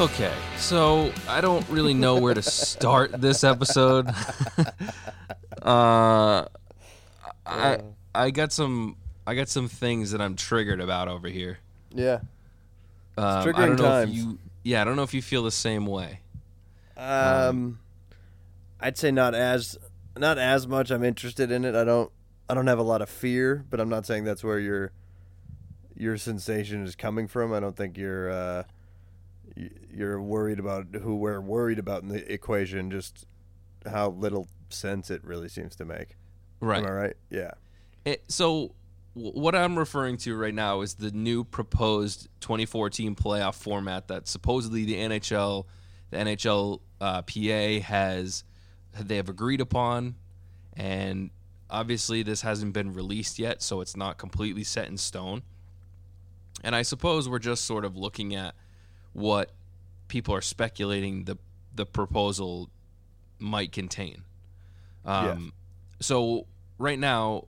Okay, so I don't really know where to start this episode. uh, I I got some I got some things that I'm triggered about over here. Yeah. Um, I triggering don't know times. if you yeah I don't know if you feel the same way. Um, I'd say not as not as much. I'm interested in it. I don't I don't have a lot of fear, but I'm not saying that's where your your sensation is coming from. I don't think you're uh, you're worried about who we're worried about in the equation. Just how little sense it really seems to make. Right. Am I right? Yeah. It, so what I'm referring to right now is the new proposed 2014 playoff format that supposedly the NHL, the NHL uh, PA has they have agreed upon, and obviously this hasn't been released yet, so it's not completely set in stone. And I suppose we're just sort of looking at what people are speculating the the proposal might contain. Um, So right now,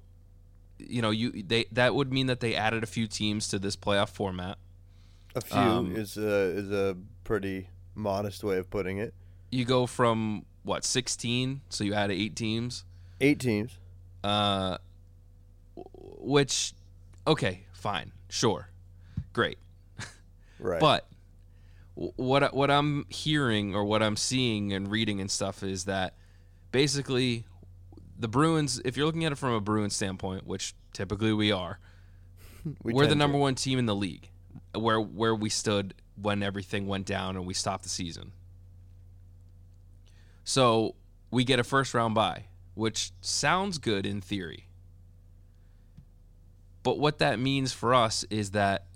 you know, you they that would mean that they added a few teams to this playoff format. A few Um, is a is a pretty modest way of putting it. You go from what 16, so you added eight teams. Eight teams. Uh, which, okay, fine, sure, great. Right. But what what I'm hearing or what I'm seeing and reading and stuff is that basically the Bruins, if you're looking at it from a Bruins standpoint, which typically we are, we are the tend to. number one team in the league, where where we stood when everything went down and we stopped the season. So we get a first round bye, which sounds good in theory. But what that means for us is that,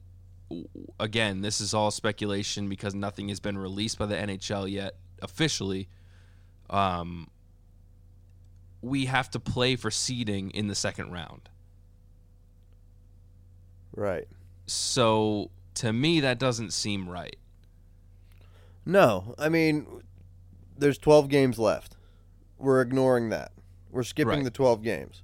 again, this is all speculation because nothing has been released by the NHL yet officially. Um, we have to play for seeding in the second round. Right. So to me, that doesn't seem right. No, I mean, there's 12 games left. We're ignoring that. We're skipping Right. the 12 games.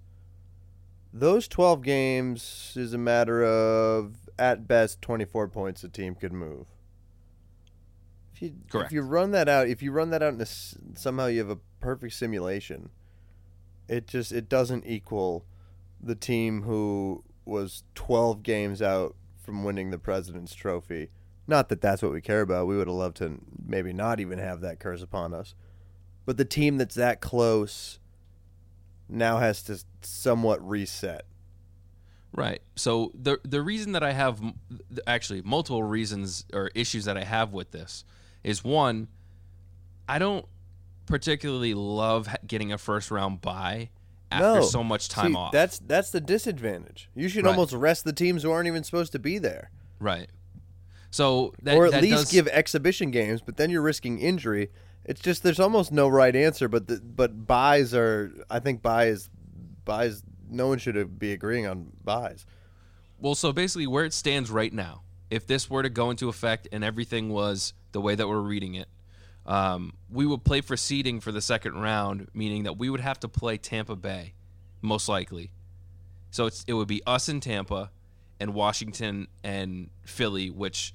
Those 12 games is a matter of, at best, 24 points a team could move. If you, Correct. If you run that out, if you run that out and somehow you have a perfect simulation, it just it doesn't equal the team who was 12 games out from winning the President's Trophy. Not that that's what we care about. We would have loved to maybe not even have that curse upon us. But the team that's that close now has to somewhat reset. Right. So the the reason that I have actually multiple reasons or issues that I have with this is one, I don't particularly love getting a first round bye after No. so much time See, off. That's that's the disadvantage. You should Right. almost rest the teams who aren't even supposed to be there. right. So that, or at that least does- give exhibition games, but then you're risking injury. It's just there's almost no right answer, but the, but byes are I think byes byes no one should be agreeing on byes. Well, so basically, where it stands right now, if this were to go into effect and everything was the way that we're reading it, um, we would play for seeding for the second round, meaning that we would have to play Tampa Bay, most likely. So it's it would be us in Tampa, and Washington and Philly, which,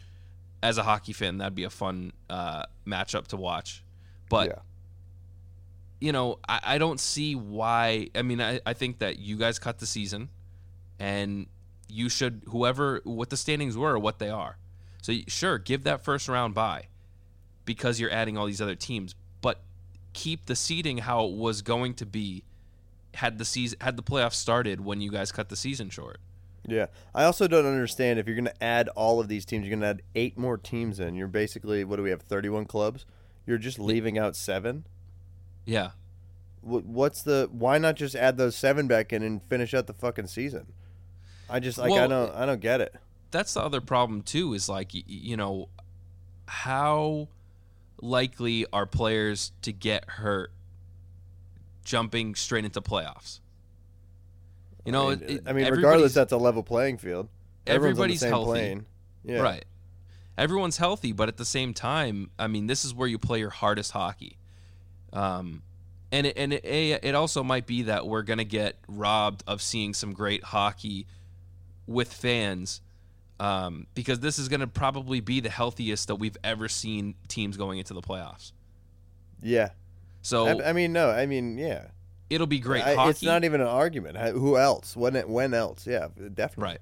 as a hockey fan, that'd be a fun uh, matchup to watch. But yeah. You know, I, I don't see why. I mean, I, I think that you guys cut the season, and you should whoever what the standings were or what they are. So sure, give that first round bye because you're adding all these other teams, but keep the seeding how it was going to be had the season had the playoffs started when you guys cut the season short. Yeah. I also don't understand if you're going to add all of these teams, you're going to add eight more teams in. You're basically what do we have 31 clubs? You're just leaving out 7? Yeah. Wh- What's the why not just add those 7 back in and finish out the fucking season? I just like I don't I don't get it. that's the other problem too is like you know how likely are players to get hurt jumping straight into playoffs you know I mean, it- I mean regardless that's a level playing field. Everyone's everybody's healthy. plane. Yeah. right everyone's healthy but at the same time i mean this is where you play your hardest hockey um and it, and it, it also might be that we're going to get robbed of seeing some great hockey with fans um, because this is going to probably be the healthiest that we've ever seen teams going into the playoffs. Yeah. So I, I mean, no, I mean, yeah. it'll be great I- hockey. it's not even an argument. Who else? When? When else? Yeah, definitely. Right.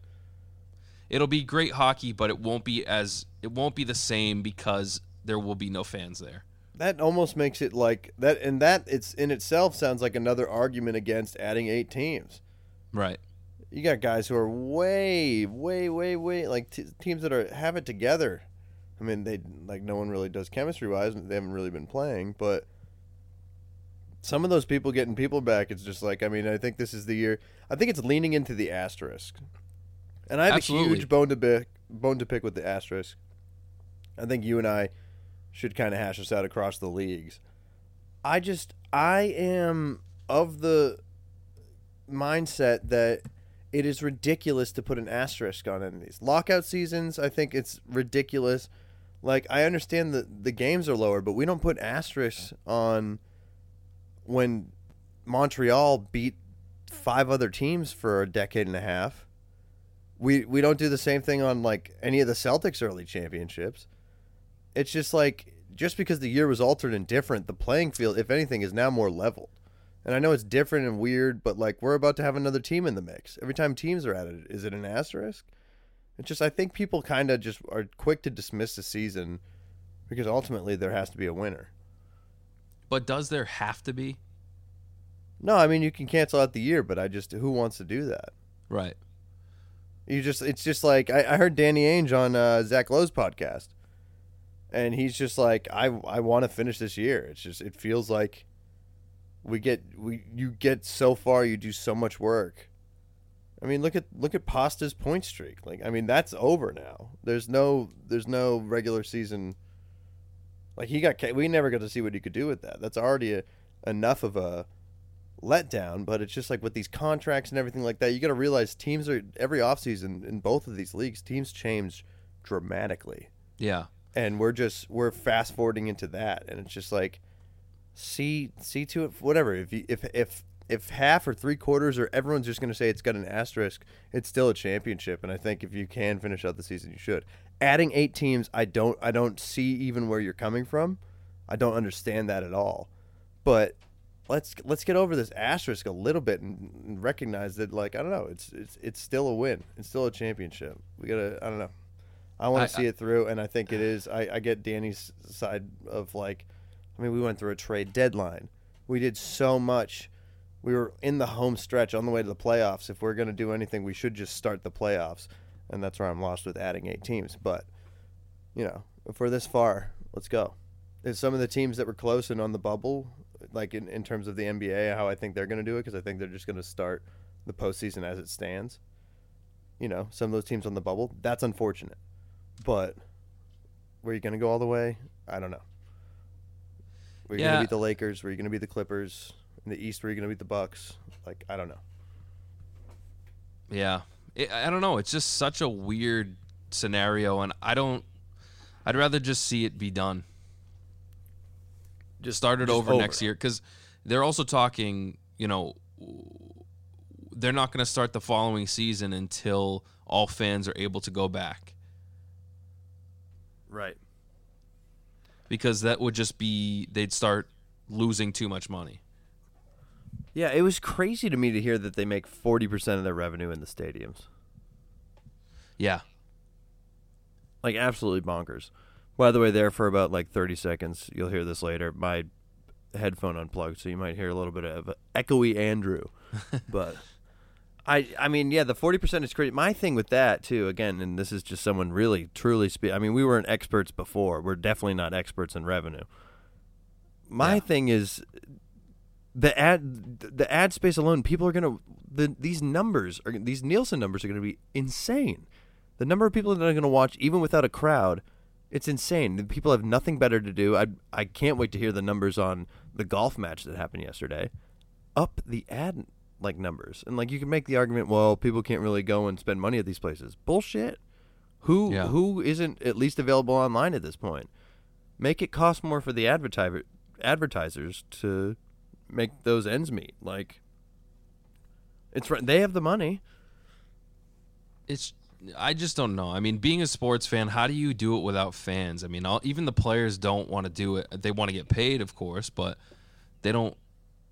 It'll be great hockey, but it won't be as it won't be the same because there will be no fans there. That almost makes it like that, and that it's in itself sounds like another argument against adding eight teams. Right. You got guys who are way, way, way, way like t- teams that are have it together. I mean, they like no one really does chemistry wise. They haven't really been playing, but some of those people getting people back. It's just like I mean, I think this is the year. I think it's leaning into the asterisk, and I have Absolutely. a huge bone to pick. Bone to pick with the asterisk. I think you and I should kind of hash this out across the leagues. I just I am of the mindset that it is ridiculous to put an asterisk on any of these lockout seasons. I think it's ridiculous. Like I understand that the games are lower, but we don't put asterisks on when Montreal beat five other teams for a decade and a half. We we don't do the same thing on like any of the Celtics early championships. It's just like just because the year was altered and different, the playing field, if anything, is now more leveled. And I know it's different and weird, but like we're about to have another team in the mix. Every time teams are added, is it an asterisk? It's just I think people kind of just are quick to dismiss the season because ultimately there has to be a winner. But does there have to be? No, I mean you can cancel out the year, but I just who wants to do that? Right. You just it's just like I, I heard Danny Ainge on uh, Zach Lowe's podcast, and he's just like I I want to finish this year. It's just it feels like we get we you get so far, you do so much work. I mean, look at look at Pasta's point streak. Like I mean, that's over now. There's no there's no regular season. Like he got we never got to see what he could do with that. That's already a, enough of a letdown, but it's just like with these contracts and everything like that, you got to realize teams are every offseason in both of these leagues, teams change dramatically. Yeah. And we're just we're fast forwarding into that and it's just like see see to it whatever. If you, if if if half or three quarters or everyone's just going to say it's got an asterisk, it's still a championship and I think if you can finish out the season you should. Adding 8 teams, I don't I don't see even where you're coming from. I don't understand that at all. But let's let's get over this asterisk a little bit and, and recognize that like I don't know, it's it's it's still a win. It's still a championship. We gotta I don't know. I want to see it through, and I think it is. I, I get Danny's side of like, I mean, we went through a trade deadline. We did so much. We were in the home stretch on the way to the playoffs. If we're gonna do anything, we should just start the playoffs, and that's where I'm lost with adding eight teams. But you know, if we're this far, let's go. There's some of the teams that were close and on the bubble, like in, in terms of the NBA, how I think they're going to do it, because I think they're just going to start the postseason as it stands. You know, some of those teams on the bubble, that's unfortunate. But were you going to go all the way? I don't know. Were you going to beat the Lakers? Were you going to beat the Clippers? In the East, were you going to beat the Bucks? Like, I don't know. Yeah. It, I don't know. It's just such a weird scenario, and I don't. I'd rather just see it be done. Just start it just over, over. next year because they're also talking. You know, they're not going to start the following season until all fans are able to go back Right. because that would just be they'd start losing too much money. Yeah, it was crazy to me to hear that they make 40% of their revenue in the stadiums. Yeah. like absolutely bonkers. By the way, there for about like 30 seconds, you'll hear this later. My headphone unplugged, so you might hear a little bit of echoey Andrew. but I, I mean, yeah, the 40% is crazy. My thing with that too, again, and this is just someone really truly speak. I mean, we weren't experts before. We're definitely not experts in revenue. My Yeah. thing is the ad, the ad space alone. People are gonna the these numbers are these Nielsen numbers are gonna be insane. The number of people that are going to watch, even without a crowd, it's insane. The People have nothing better to do. I I can't wait to hear the numbers on the golf match that happened yesterday. Up the ad like numbers, and like you can make the argument, well, people can't really go and spend money at these places. Bullshit. Who Yeah. who isn't at least available online at this point? Make it cost more for the advertiser advertisers to make those ends meet. Like it's right. They have the money. It's I just don't know. I mean, being a sports fan, how do you do it without fans? I mean, all, even the players don't want to do it. They want to get paid, of course, but they don't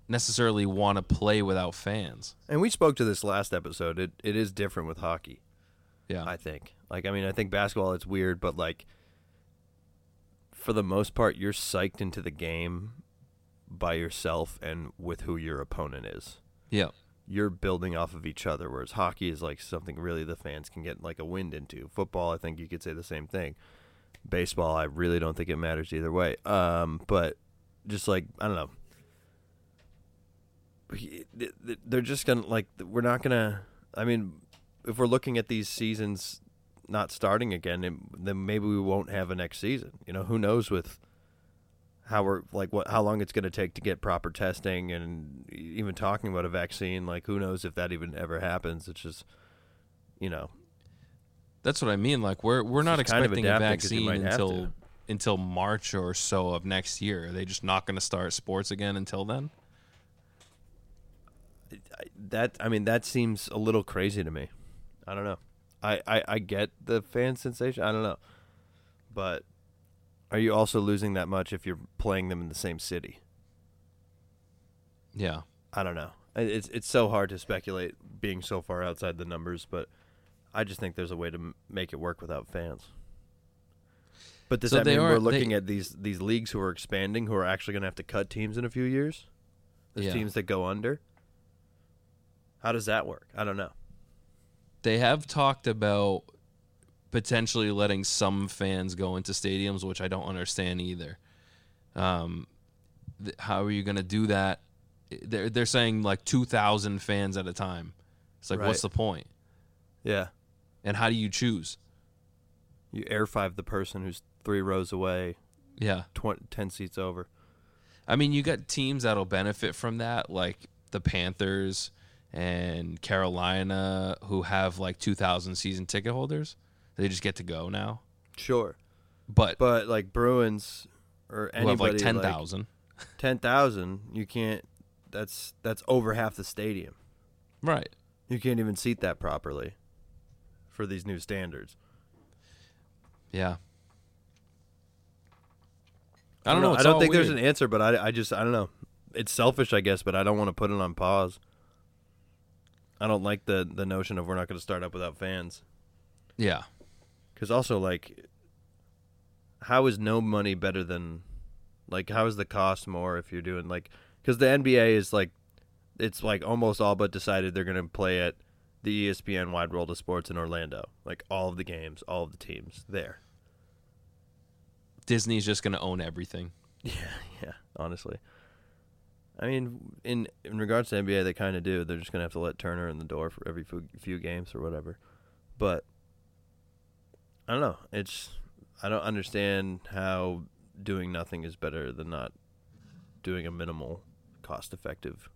necessarily want to play without fans. And we spoke to this last episode. It it is different with hockey. Yeah. I think. Like I mean, I think basketball it's weird, but like for the most part, you're psyched into the game by yourself and with who your opponent is. yeah. You're building off of each other, whereas hockey is like something really the fans can get like a wind into. Football, I think you could say the same thing. Baseball, I really don't think it matters either way. Um, but just like I don't know, they're just gonna like we're not gonna. I mean, if we're looking at these seasons not starting again, then maybe we won't have a next season. You know, who knows with how we're like what how long it's going to take to get proper testing and even talking about a vaccine. Like, who knows if that even ever happens? It's just, you know, that's what I mean. Like, we're we're not expecting a vaccine until until March or so of next year. Are they just not going to start sports again until then? That I mean, that seems a little crazy to me. I don't know. I, I, I get the fan sensation. I don't know. But are you also losing that much if you're playing them in the same city? Yeah. I don't know. It's it's so hard to speculate being so far outside the numbers, but I just think there's a way to m- make it work without fans. But does So that mean are- we're looking they- at these these leagues who are expanding, who are actually going to have to cut teams in a few years? There's Yeah. teams that go under. How does that work? I don't know. They have talked about potentially letting some fans go into stadiums, which I don't understand either. Um, th- how are you going to do that? They're they're saying like two thousand fans at a time. It's like, what's the point? Yeah. And how do you choose? You air five the person who's three rows away, Yeah, tw- 10 seats over. I mean, you got teams that'll benefit from that, like the Panthers and Carolina, who have like two thousand season ticket holders. They just get to go now, Sure. but, But like Bruins or who have anybody like ten thousand. 10,000, you can't that's that's over half the stadium. Right. You can't even seat that properly for these new standards. Yeah. I don't know. I don't all think there's an answer, but I, I just I don't know. It's selfish, I guess, but I don't want to put it on pause. I don't like the the notion of we're not going to start up without fans. Yeah. Because also, like, how is no money better than, like, how is the cost more if you're doing like, because the NBA is like, it's like almost all but decided they're going to play at the ESPN Wide World of Sports in Orlando. Like all of the games, all of the teams there. Disney's just going to own everything. Yeah, yeah. Honestly, I mean, in in regards to NBA, they kind of do. They're just gonna have to let Turner in the door for every few, few games or whatever. But I don't know. It's I don't understand how doing nothing is better than not doing a minimal, cost-effective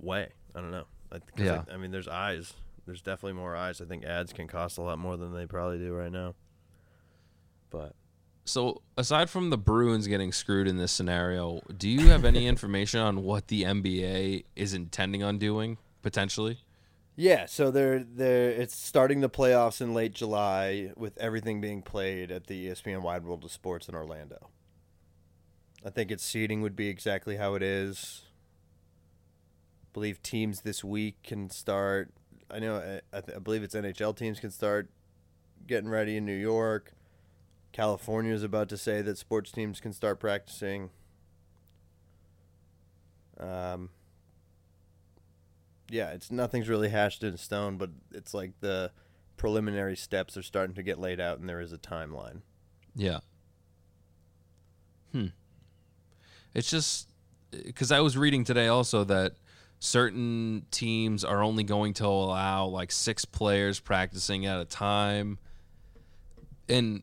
way. I don't know. I, Yeah. I, I mean, there's eyes. There's definitely more eyes. I think ads can cost a lot more than they probably do right now. But So, aside from the Bruins getting screwed in this scenario, do you have any information on what the NBA is intending on doing potentially? Yeah, so they're they're it's starting the playoffs in late July with everything being played at the ESPN Wide World of Sports in Orlando. I think its seating would be exactly how it is. I believe teams this week can start. I know I, I believe it's NHL teams can start getting ready in New York. California is about to say that sports teams can start practicing. Um, yeah, it's nothing's really hashed in stone, but it's like the preliminary steps are starting to get laid out, and there is a timeline. Yeah. Hmm. It's just because I was reading today also that certain teams are only going to allow like six players practicing at a time. And,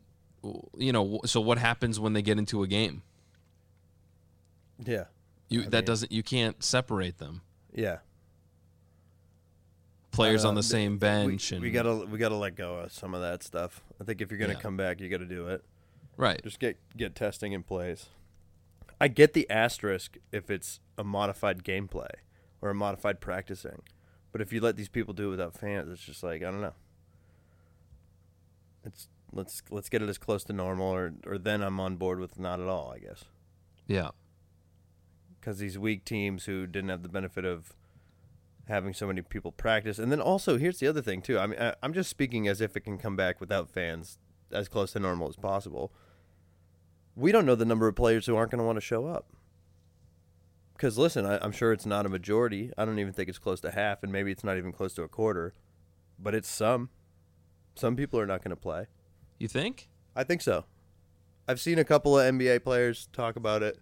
you know, so what happens when they get into a game? Yeah, You I that mean- doesn't you can't separate them. yeah. Players Uh, on the same bench we, and we gotta we gotta let go of some of that stuff. I think if you're gonna Yeah. come back, you gotta do it. right. Just get get testing in place. I get the asterisk if it's a modified gameplay or a modified practicing, But if you let these people do it without fans, it's just like I don't know. It's let's let's get it as close to normal, or or then I'm on board with not at all. I guess Yeah. because these weak teams who didn't have the benefit of having so many people practice, and then also here's the other thing too. I mean, I, I'm just speaking as if it can come back without fans as close to normal as possible. We don't know the number of players who aren't going to want to show up. Because listen, I, I'm sure it's not a majority. I don't even think it's close to half, and maybe it's not even close to a quarter. But it's some. Some people are not going to play. You think? I think so. I've seen a couple of NBA players talk about it.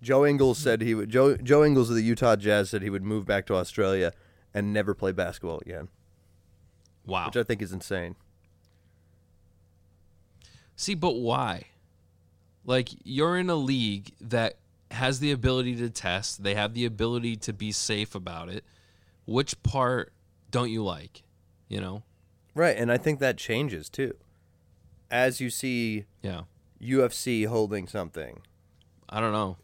Joe Ingles said he would. Joe Joe Ingles of the Utah Jazz said he would move back to Australia and never play basketball again, Wow. which I think is insane. See, but why? Like you're in a league that has the ability to test. They have the ability to be safe about it. Which part don't you like? You know? Right, and I think that changes too. As you see Yeah. UFC holding something, I don't know.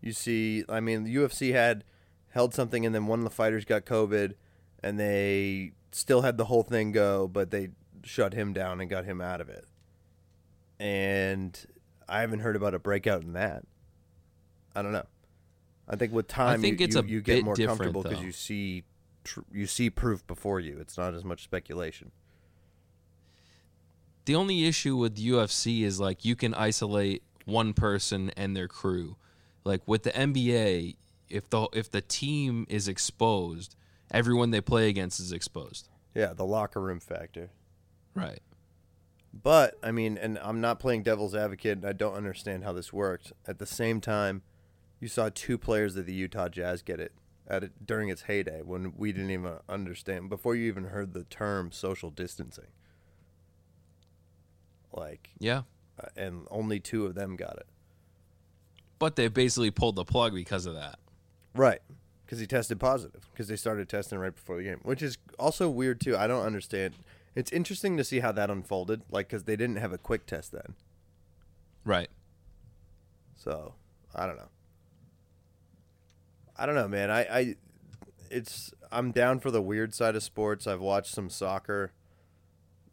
you see. I mean, UFC had held something, and then one of the fighters got COVID, and they still had the whole thing go, but they shut him down and got him out of it. And I haven't heard about a breakout in that. I don't know. I think with time, think you, it's you, a you get more comfortable because you see tr- you see proof before you. It's not as much speculation. The only issue with UFC is like you can isolate one person and their crew. Like with the NBA, if the if the team is exposed, everyone they play against is exposed. Yeah, the locker room factor. Right. But I mean, and I'm not playing devil's advocate. And I don't understand how this worked. At the same time, you saw two players of the Utah Jazz get it at it during its heyday when we didn't even understand before you even heard the term social distancing. Like, Yeah. uh, and only two of them got it. But they basically pulled the plug because of that. Right. Because he tested positive. Because they started testing right before the game, which is also weird too. I don't understand. It's interesting to see how that unfolded. Like, because they didn't have a quick test then. Right. So I don't know. I don't know, man. I, I it's I'm down for the weird side of sports. I've watched some soccer.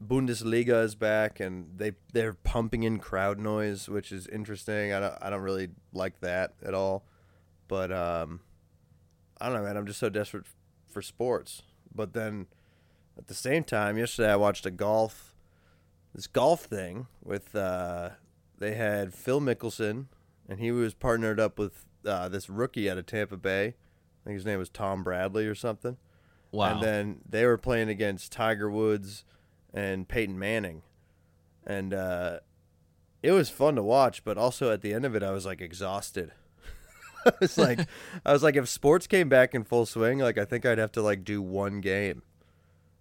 Bundesliga is back, and they they're pumping in crowd noise, which is interesting. I don't I don't really like that at all, but um, I don't know, man. I'm just so desperate for sports. But then at the same time, yesterday I watched a golf this golf thing with uh, they had Phil Mickelson, and he was partnered up with uh, this rookie out of Tampa Bay. I think his name was Tom Bradley or something. Wow. And then they were playing against Tiger Woods and Peyton Manning, and uh, it was fun to watch. But also at the end of it, I was like exhausted. I was like, I was like, if sports came back in full swing, like I think I'd have to like do one game.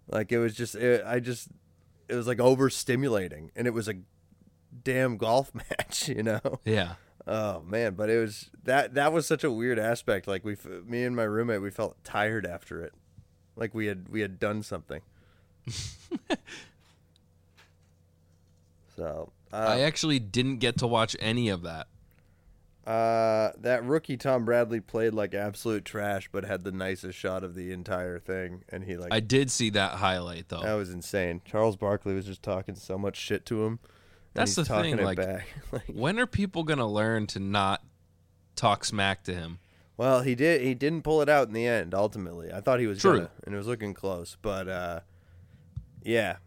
Like it was just, it, I just, it was like overstimulating, and it was a damn golf match, you know. yeah. Oh man, but it was that that was such a weird aspect. Like we, me and my roommate, we felt tired after it, like we had we had done something. so I uh, actually didn't get to watch any of that. uh, that rookie Tom Bradley played like absolute trash, but had the nicest shot of the entire thing, and he like I did see that highlight though. that was insane. Charles Barkley was just talking so much shit to him. That's the thing. Like, when are people gonna learn to not talk smack to him? Well, he did. He didn't pull it out in the end. Ultimately, I thought he was True. gonna, and it was looking close. But uh, yeah,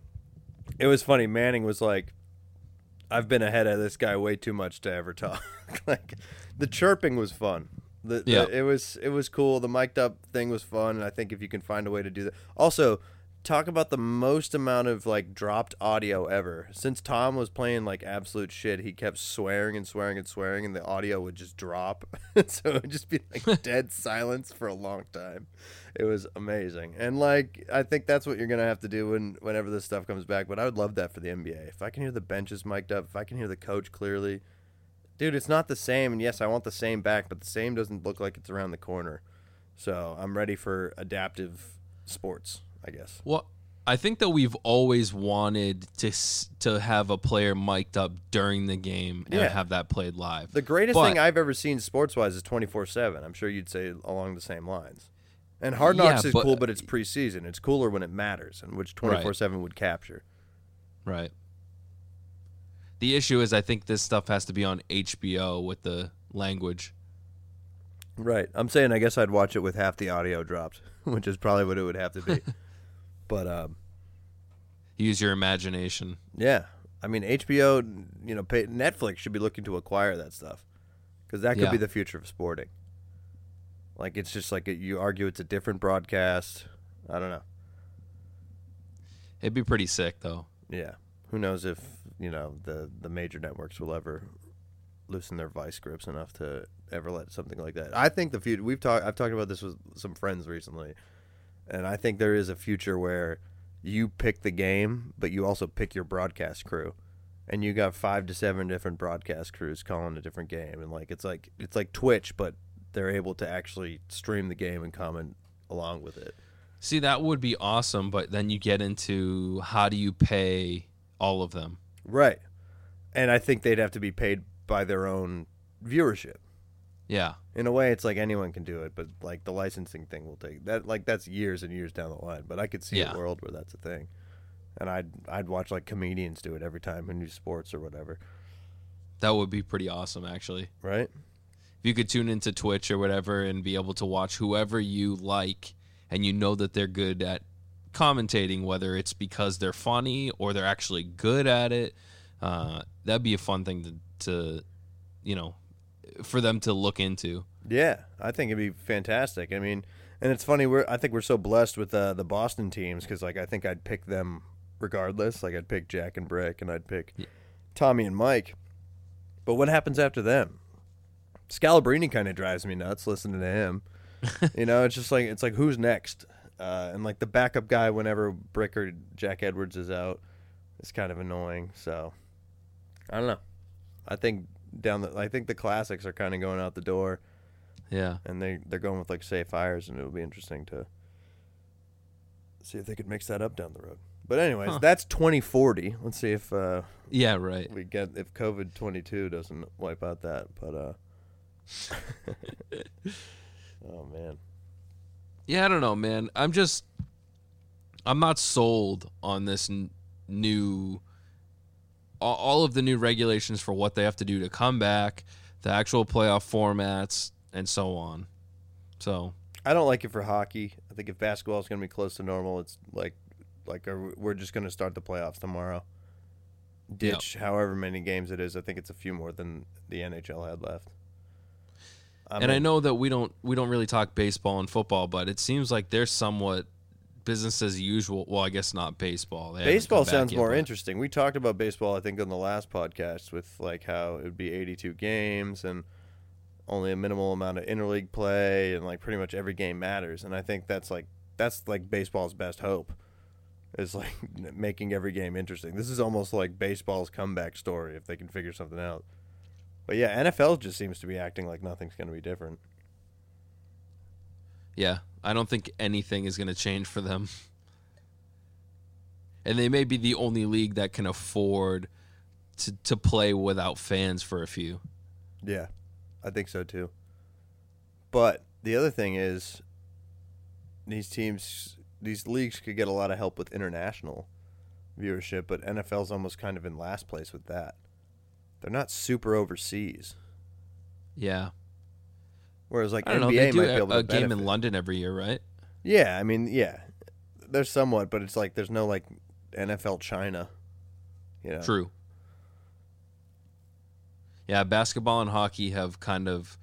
it was funny. Manning was like, "I've been ahead of this guy way too much to ever talk." like, the chirping was fun. The, the- Yeah. it was it was cool. The mic'd up thing was fun. And I think if you can find a way to do that, also talk about the most amount of like dropped audio ever. Since Tom was playing like absolute shit, he kept swearing and swearing and swearing, and the audio would just drop. so it would just be like dead silence for a long time. It was amazing, and like I think that's what you're gonna have to do when whenever this stuff comes back. But I would love that for the NBA. If I can hear the benches mic'd up, if I can hear the coach clearly, dude, it's not the same. And yes, I want the same back, but the same doesn't look like it's around the corner. So I'm ready for adaptive sports. I guess. Well, I think that we've always wanted to to have a player mic'd up during the game and Yeah. have that played live. The greatest But- thing I've ever seen sports wise is 24 7. I'm sure you'd say along the same lines. And Hard Yeah, Knocks is but- cool, but it's preseason. It's cooler when it matters, and which twenty four seven would capture. Right. The issue is, I think this stuff has to be on HBO with the language. Right. I'm saying I guess I'd watch it with half the audio dropped, which is probably what it would have to be. but um, Use your imagination. yeah, I mean HBO, you know, pay, Netflix should be looking to acquire that stuff because that could Yeah. be the future of sporting. Like it's just like a, you argue it's a different broadcast. I don't know. It'd be pretty sick, though. Yeah. Who knows if you know the the major networks will ever loosen their vice grips enough to ever let something like that. I think the future. We've talked. I've talked about this with some friends recently, and I think there is a future where you pick the game, but you also pick your broadcast crew, and you got five to seven different broadcast crews calling a different game, and like it's like it's like Twitch, but they're able to actually stream the game and comment along with it. See, that would be awesome, but then you get into how do you pay all of them? Right. And I think they'd have to be paid by their own viewership. Yeah. In a way, it's like anyone can do it, but like the licensing thing will take that. Like that's years and years down the line. But I could see Yeah. a world where that's a thing, and I'd I'd watch like comedians do it every time in new sports or whatever. That would be pretty awesome, actually. Right? If you could tune into Twitch or whatever and be able to watch whoever you like and you know that they're good at commentating, whether it's because they're funny or they're actually good at it, uh, that'd be a fun thing to, to, you know, for them to look into. Yeah, I think it'd be fantastic. I mean, and it's funny. We're I think we're so blessed with uh, the Boston teams because like I think I'd pick them regardless. Like I'd pick Jack and Brick, and I'd pick Yeah. Tommy and Mike. But what happens after them? Scalabrine kind of drives me nuts listening to him. you know, it's just like it's like who's next, uh, and like the backup guy whenever Brick or Jack Edwards is out, is kind of annoying. So I don't know. I think down the I think the classics are kind of going out the door Yeah. and they they're going with like safe hires, and it'll be interesting to see if they could mix that up down the road. But anyways, Huh. that's 2040. Let's see if uh, Yeah, right. we get if COVID 22 doesn't wipe out that. But uh, oh man, Yeah, I don't know, man. I'm just, I'm not sold on this n- new, all, of the new regulations for what they have to do to come back, the actual playoff formats, and so on. So, I don't like it for hockey. I think if basketball is going to be close to normal, it's like like we're just going to start the playoffs tomorrow. Ditch however many games it is. I think it's a few more than the NHL had left. I'm and I know that we don't we don't really talk baseball and football, but it seems like they're somewhat business as usual. Well, I guess not baseball. They Baseball sounds yet, more but- interesting. We talked about baseball, I think, on the last podcast with like how it would be 82 games and only a minimal amount of interleague play, and like pretty much every game matters. And I think that's like that's like baseball's best hope is like making every game interesting. This is almost like baseball's comeback story if they can figure something out. But yeah, NFL just seems to be acting like nothing's going to be different. Yeah, I don't think anything is going to change for them. And they may be the only league that can afford to to play without fans for a few. Yeah, I think so too. But the other thing is, these teams, these leagues could get a lot of help with international viewership, but NFL's almost kind of in last place with that. They're not super overseas, Yeah, whereas like I don't NBA know. They do might be able a, to a game in. London every year, right? Yeah, I mean, yeah, there's somewhat, but it's like there's no like NFL China. You know, True. Yeah, basketball and hockey have kind of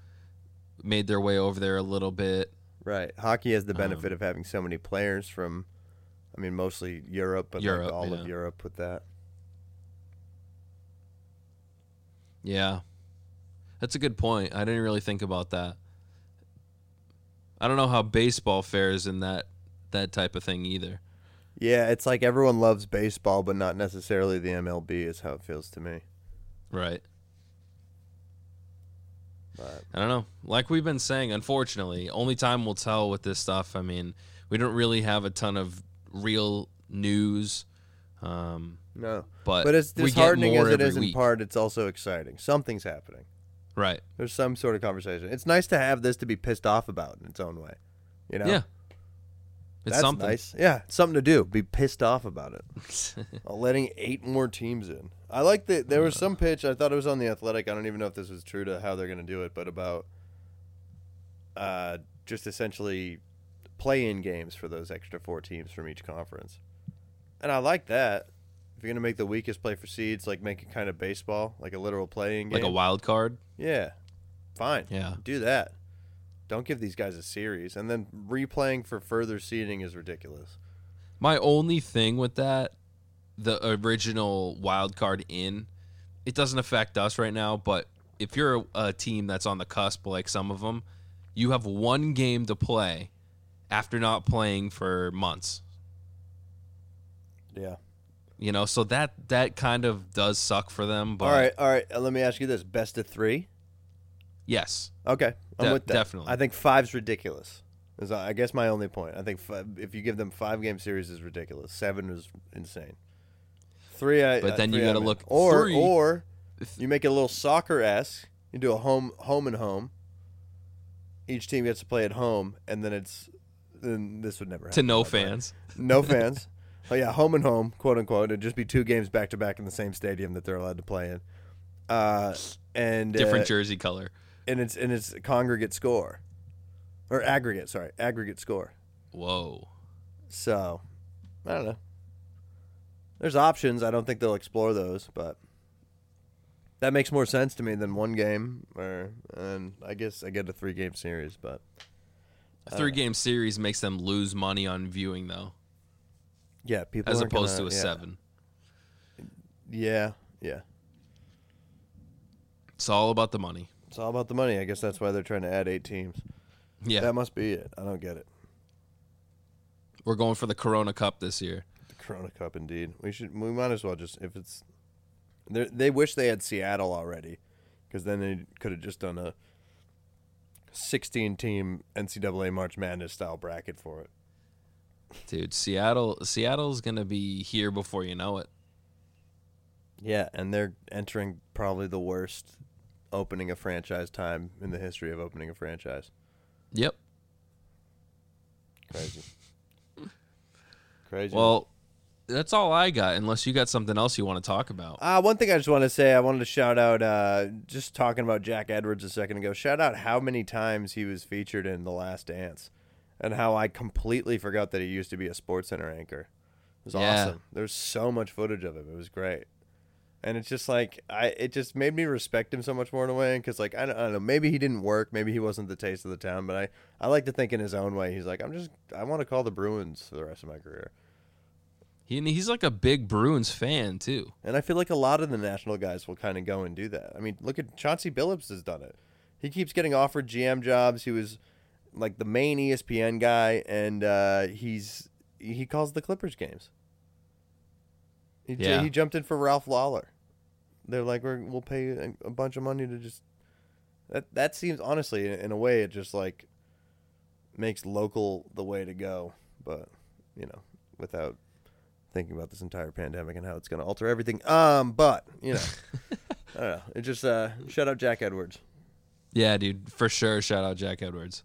made their way over there a little bit. right? Hockey has the Um, benefit of having so many players from, I mean, mostly Europe, but Europe, like all yeah. of Europe with that. Yeah. That's a good point. I didn't really think about that. I don't know how baseball fares in that that type of thing either. Yeah, it's like everyone loves baseball, but not necessarily the MLB. Is how it feels to me. Right. But I don't know. Like we've been saying, unfortunately, only time will tell with this stuff. I mean, we don't really have a ton of real news. Um, no, but but it's disheartening as it every in week. part. It's also exciting. Something's happening. Right. There's some sort of conversation. It's nice to have this to be pissed off about in its own way. You know. Yeah. It's That's something. nice. Yeah, something to do. Be pissed off about it. Uh, letting eight more teams in. I like that. There was some pitch. I thought it was on the Athletic. I don't even know if this was true to how they're going to do it, but about uh, just essentially play-in games for those extra four teams from each conference. And I like that. If you're going to make the weakest play for seeds, like make it kind of baseball, like a literal playing game. like a wild card. Yeah, fine. Yeah. do that. Don't give these guys a series, and then replaying for further seeding is ridiculous. My only thing with that, the original wild card in, it doesn't affect us right now. But if you're a, a team that's on the cusp, like some of them, you have one game to play after not playing for months. Yeah. You know, so that that kind of does suck for them. But all right, all right. uh, Let me ask you this: best of three. yes, Okay, I'm De- with that. definitely. I think five's ridiculous. Is I guess my only point. I think five, if you give them five game series is ridiculous. Seven is insane. Three, I. But uh, then you gotta I'm look- Or three- or you make it a little soccer esque. You do a home home and home. Each team gets to play at home, and then it's then this would never happen. to no by the way. fans. No fans. oh yeah, home and home, quote unquote. It'd just be two games back to back in the same stadium that they're allowed to play in. Uh, and Different uh, jersey color. and it's and it's congregate score, or aggregate. Sorry, aggregate score. Whoa. So, I don't know. There's options. I don't think they'll explore those, but that makes more sense to me than one game. Or and I guess I get a three game series, but A three game series makes them lose money on viewing though, yeah, people as opposed gonna- to a yeah. seven. Yeah, yeah. It's all about the money. It's all about the money. I guess that's why they're trying to add eight teams. Yeah, That must be it. I don't get it. we're going for the Corona Cup this year. The Corona Cup, indeed. We should. We might as well just if it's. They they wish they had Seattle already, because then they could have just done a. Sixteen team NCAA March Madness style bracket for it. Dude, Seattle Seattle's gonna be here before you know it. Yeah, and they're entering probably the worst opening a franchise time in the history of opening a franchise. Yep. Crazy. Crazy. Well, that's all I got. Unless you got something else you want to talk about. Uh, one thing I just want to say, I wanted to shout out, uh, just talking about Jack Edwards a second ago, shout out how many times he was featured in The Last Dance and how I completely forgot that he used to be a Sports Center anchor. It was Yeah. awesome. There's so much footage of him. It was great. And it's just like, I, it just made me respect him so much more in a way. Cause like, I don't, I don't know, maybe he didn't work. Maybe he wasn't the taste of the town, but I, I like to think in his own way. He's like, I'm just, I want to call the Bruins for the rest of my career. He, he's like a big Bruins fan too. And I feel like a lot of the national guys will kind of go and do that. I mean, look at Chauncey Billups has done it. He keeps getting offered GM jobs. He was like the main ESPN guy, and uh, he's he calls the Clippers games. He, Yeah. he jumped in for Ralph Lawler. They're like, We're, we'll pay a, a bunch of money to just. That that seems honestly, in, in a way, it just like makes local the way to go. But you know, without thinking about this entire pandemic and how it's going to alter everything. Um, but you know, I don't know. It just uh, shout out Jack Edwards. Yeah, dude, for sure. Shout out Jack Edwards.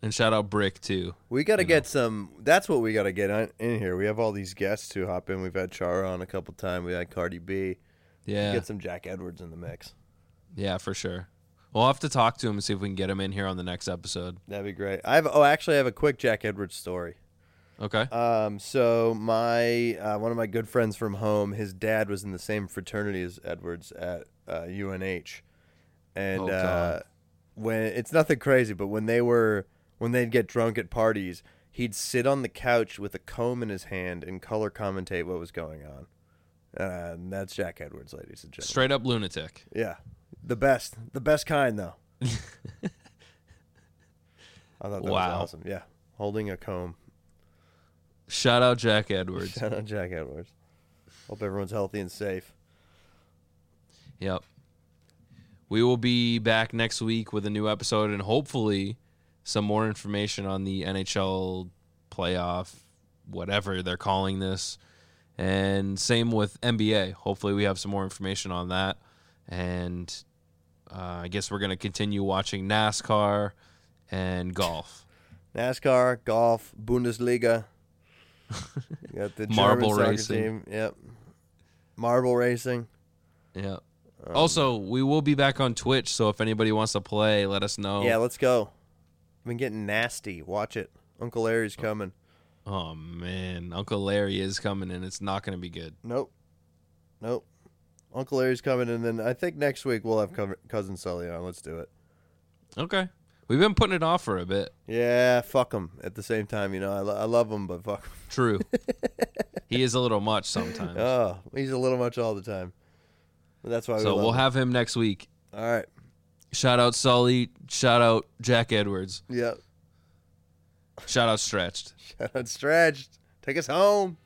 And shout out Brick too. We got to You know. get some. That's what we got to get on, in here. We have all these guests who hop in. We've had Chara on a couple times. We had Cardi B. Yeah, Get some Jack Edwards in the mix. yeah, for sure. We'll have to talk to him and see if we can get him in here on the next episode. That'd be great. I have. Oh, actually, I have a quick Jack Edwards story. Okay. Um, so my uh, one of my good friends from home, his dad was in the same fraternity as Edwards at uh, UNH, and Oh, uh, when it's nothing crazy, but when they were when they'd get drunk at parties, he'd sit on the couch with a comb in his hand and color commentate what was going on. Uh, and that's Jack Edwards, ladies and gentlemen. Straight up lunatic. Yeah, the best, the best kind though. I thought that Wow. was awesome. Yeah, holding a comb. Shout out Jack Edwards. Shout out Jack Edwards. Hope everyone's healthy and safe. Yep. We will be back next week with a new episode and hopefully some more information on the NHL playoff, whatever they're calling this. And same with NBA. Hopefully, we have some more information on that. And uh, I guess we're going to continue watching NASCAR and golf. NASCAR, golf, Bundesliga. You got the Marble racing. Team. Yep. Marble racing. Yeah. Um, Also, we will be back on Twitch, so if anybody wants to play, let us know. yeah, let's go. I've been getting nasty. Watch it. Uncle Larry's oh. coming. Oh man, Uncle Larry is coming, and it's not going to be good. Nope. Nope. Uncle Larry's coming, and then I think next week we'll have co- cousin Sully on. Let's do it. Okay. We've been putting it off for a bit. Yeah, fuck him. At the same time, you know, I, lo- I love him, but fuck him. True. he is a little much sometimes. Oh, he's a little much all the time. But that's why we so we'll him. have him next week. All right. Shout out Sully. Shout out Jack Edwards. Yep. Shout out Stretched. Shout out Stretched. Take us home.